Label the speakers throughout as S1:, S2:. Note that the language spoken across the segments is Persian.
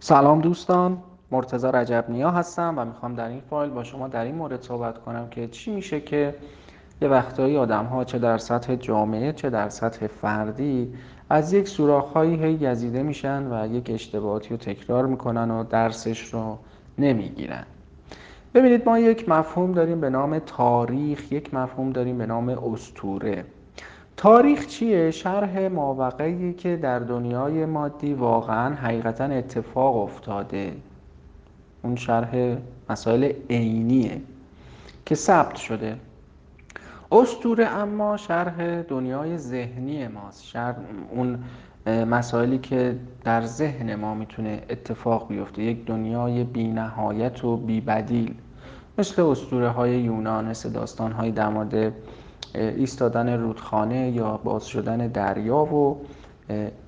S1: سلام دوستان مرتضی رجب نیا هستم و می‌خوام در این فایل با شما در این مورد صحبت کنم که چی میشه که یه وقتایی آدم ها چه در سطح جامعه چه در سطح فردی از یک سوراخ هایی هی گزیده میشن و یک اشتباهاتی رو تکرار می‌کنن و درسش رو نمی‌گیرن. ببینید ما یک مفهوم داریم به نام تاریخ یک مفهوم داریم به نام استوره تاریخ چیه؟ شرح ماوقعی که در دنیای مادی واقعا حقیقتا اتفاق افتاده. اون شرح مسائل عینیه که ثبت شده. استوره اما شرح دنیای ذهنی ماست. شرح اون مسائلی که در ذهن ما می‌تونه اتفاق بیفته. یک دنیای بی نهایت و بی بدیل مثل اسطوره های یونان مثل داستان های در ایستادن رودخانه یا باز شدن دریا و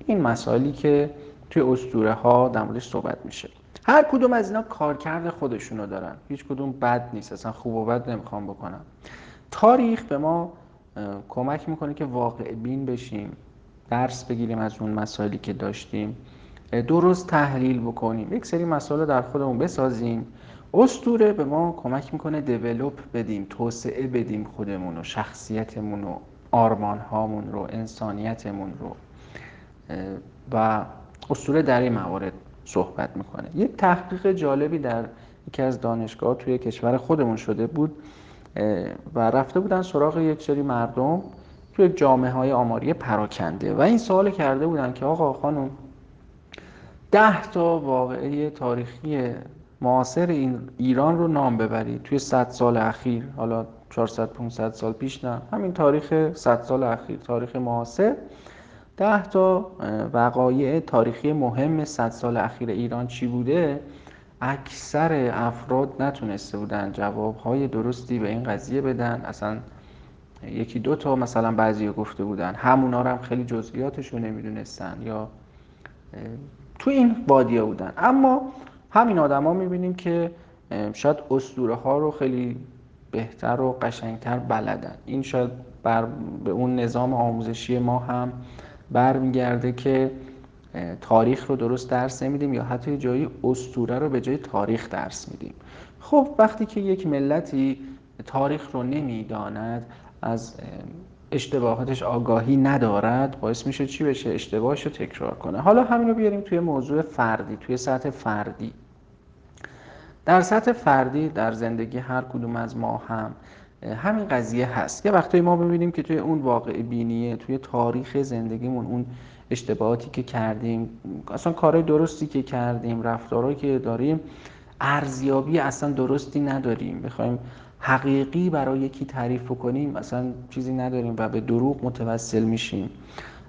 S1: این مسائلی که توی اسطوره ها در موردش صحبت میشه. هر کدوم از اینا کارکرد خودشونو دارن. هیچ کدوم بد نیست. اصلا خوب و بد نمی‌خوام بکنم. تاریخ به ما کمک می‌کنه که واقع بین بشیم درس بگیریم از اون مسائلی که داشتیم درست تحلیل بکنیم. یک سری مسائل در خودمون بسازیم. استوره به ما کمک می‌کنه دیولوپ بدیم توسعه بدیم خودمون و شخصیتمون و آرمان هامون رو انسانیتمون رو. و استوره در این موارد صحبت می‌کنه. یک تحقیق جالبی در یکی از دانشگاه توی کشور خودمون شده بود و رفته بودن سراغ یک سری مردم توی جامعه های آماری پراکنده. و این سوال کرده بودن که آقا خانم ده تا واقعه تاریخی معاصر این ایران رو نام ببرید توی 100 سال اخیر حالا 400 500 سال پیش نه. همین تاریخ 100 سال اخیر تاریخ معاصر. ده تا وقایع تاریخی مهم 100 سال اخیر ایران چی بوده؟ اکثر افراد نتونسته بودن جوابهای درستی به این قضیه بدن. اصلا یکی دو تا مثلا بعضی گفته بودن. همونا رو هم خیلی جزئیاتش رو نمی‌دونستن یا تو این بادیه بودن. اما همین آدما می‌بینیم که شاید اسطوره ها رو خیلی بهتر و قشنگتر بلدن. این شاید بر به اون نظام آموزشی ما هم برمیگرده که تاریخ رو درست درس نمیدیم یا حتی جایی اسطوره رو به جای تاریخ درس میدیم. خب وقتی که یک ملتی تاریخ رو نمی‌داند از اشتباهاتش آگاهی ندارد باعث میشه چی بشه؟ اشتباهش رو تکرار کنه. حالا همین رو بیاریم توی موضوع فردی توی سطح فردی. در سطح فردی در زندگی هر کدوم از ما هم همین قضیه هست. یه وقتی ما ببینیم که توی اون واقع بینیه توی تاریخ زندگیمون اون اشتباهاتی که کردیم اصلا کارهای درستی که کردیم رفتارهایی که داریم ارزیابی اصلا درستی نداریم. بخوایم حقیقی برای یکی تعریف کنیم اصلا چیزی نداریم و به دروغ متوسل میشیم.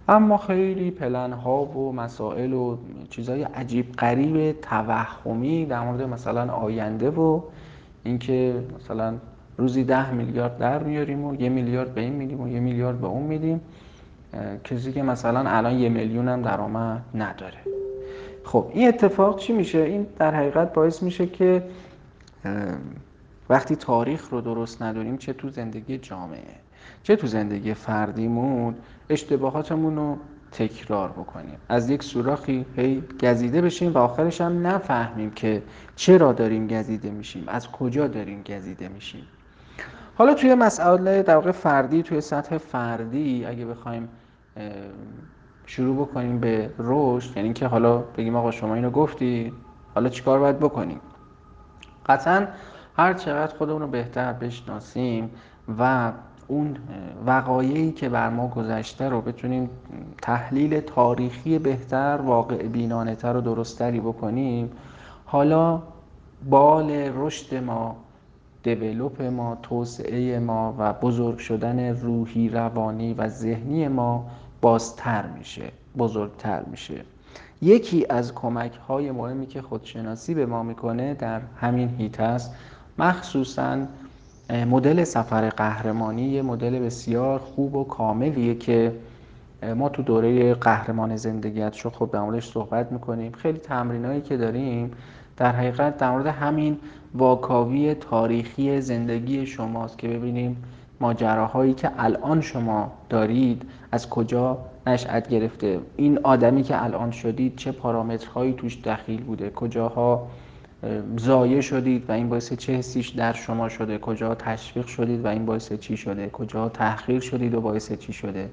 S1: اما خیلی پلن ها و مسائل و چیزهای عجیب غریب توهمی در مورد مثلا آینده و اینکه مثلا روزی ده میلیارد در میاریم و یه میلیارد به این میدیم و یه میلیارد به اون میدیم کسی که مثلا الان یه میلیون هم درآمد نداره. خب این اتفاق چی میشه؟ این در حقیقت باعث میشه که وقتی تاریخ رو درست نداریم چه تو زندگی جامعه چه تو زندگی فردیمون اشتباهاتمون رو تکرار بکنیم. از یک سوراخی هی گزیده بشیم و آخرش هم نفهمیم که چرا داریم گزیده میشیم از کجا داریم گزیده میشیم. حالا توی مسئله در واقع فردی توی سطح فردی اگه بخوایم شروع بکنیم به رشد یعنی که حالا بگیم آقا شما اینو گفتی حالا چیکار باید بکنیم؟ قطعا هر چقدر خودمون رو بهتر بشناسیم و اون وقایعی که بر ما گذشته رو بتونیم تحلیل تاریخی بهتر واقع بینانه تر و درستری بکنیم حالا بال رشد ما دیولوپ ما توسعه ما و بزرگ شدن روحی روانی و ذهنی ما بازتر میشه بزرگتر میشه. یکی از کمک های مهمی که خودشناسی به ما می‌کنه در همین هیت است مخصوصا مدل سفر قهرمانی یه مدل بسیار خوب و کاملیه که ما تو دوره قهرمان زندگیت شو خب در موردش صحبت می‌کنیم. خیلی تمرینایی که داریم در حقیقت در مورد همین واکاوی تاریخی زندگی شماست که ببینیم ماجراهایی که الان شما دارید از کجا نشأت گرفته. این آدمی که الان شدید چه پارامترهایی توش دخیل بوده؟ کجاها زایه شدید و این باعث چه حسیش در شما شده؟ کجا تشویق شدید و این باعث چی شده؟ کجا تحقیر شدید و باعث چی شده؟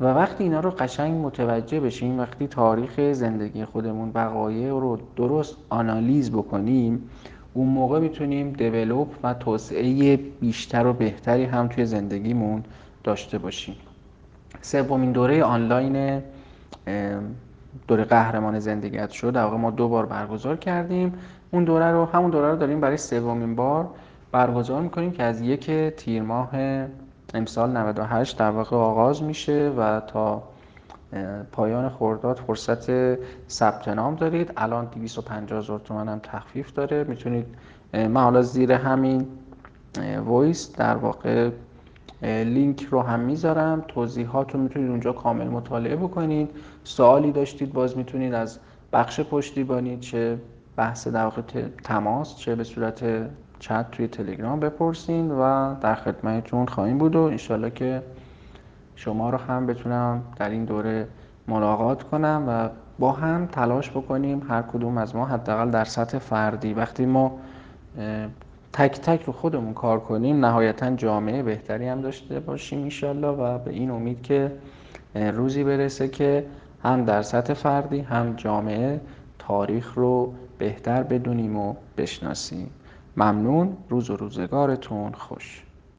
S1: و وقتی اینا رو قشنگ متوجه بشیم وقتی تاریخ زندگی خودمون وقایع رو درست آنالیز بکنیم اون موقع می‌تونیم دیولوپ و توسعه بیشتر و بهتری هم توی زندگیمون داشته باشیم. سومین دوره آنلاین دوره قهرمان زندگیت شد در واقع ما دو بار برگزار کردیم. اون دوره رو همون دوره رو داریم برای سومین بار برگزار می‌کنیم که از یک تیر ماه امسال 98 در واقع آغاز میشه و تا پایان خرداد فرصت ثبت نام دارید. الان 250 هزار تومن هم تخفیف داره. می‌تونید من حالا زیر همین voice در واقع لینک رو هم می‌ذارم. توضیحات رو می‌تونید اونجا کامل مطالعه بکنید. سوالی داشتید باز می‌تونید از بخش پشتیبانی چه بحث در واقع تماس چه به صورت چت توی تلگرام بپرسین و در خدمتتون خواهیم بود. و انشالله که شما رو هم بتونم در این دوره ملاقات کنم و با هم تلاش بکنیم هر کدوم از ما حداقل در سطح فردی. وقتی ما تک تک رو خودمون کار کنیم نهایتا جامعه بهتری هم داشته باشیم انشالله و به این امید که روزی برسه که هم در سطح فردی هم جامعه تاریخ رو بهتر بدونیم و بشناسیم. ممنون روز و روزگارتون خوش.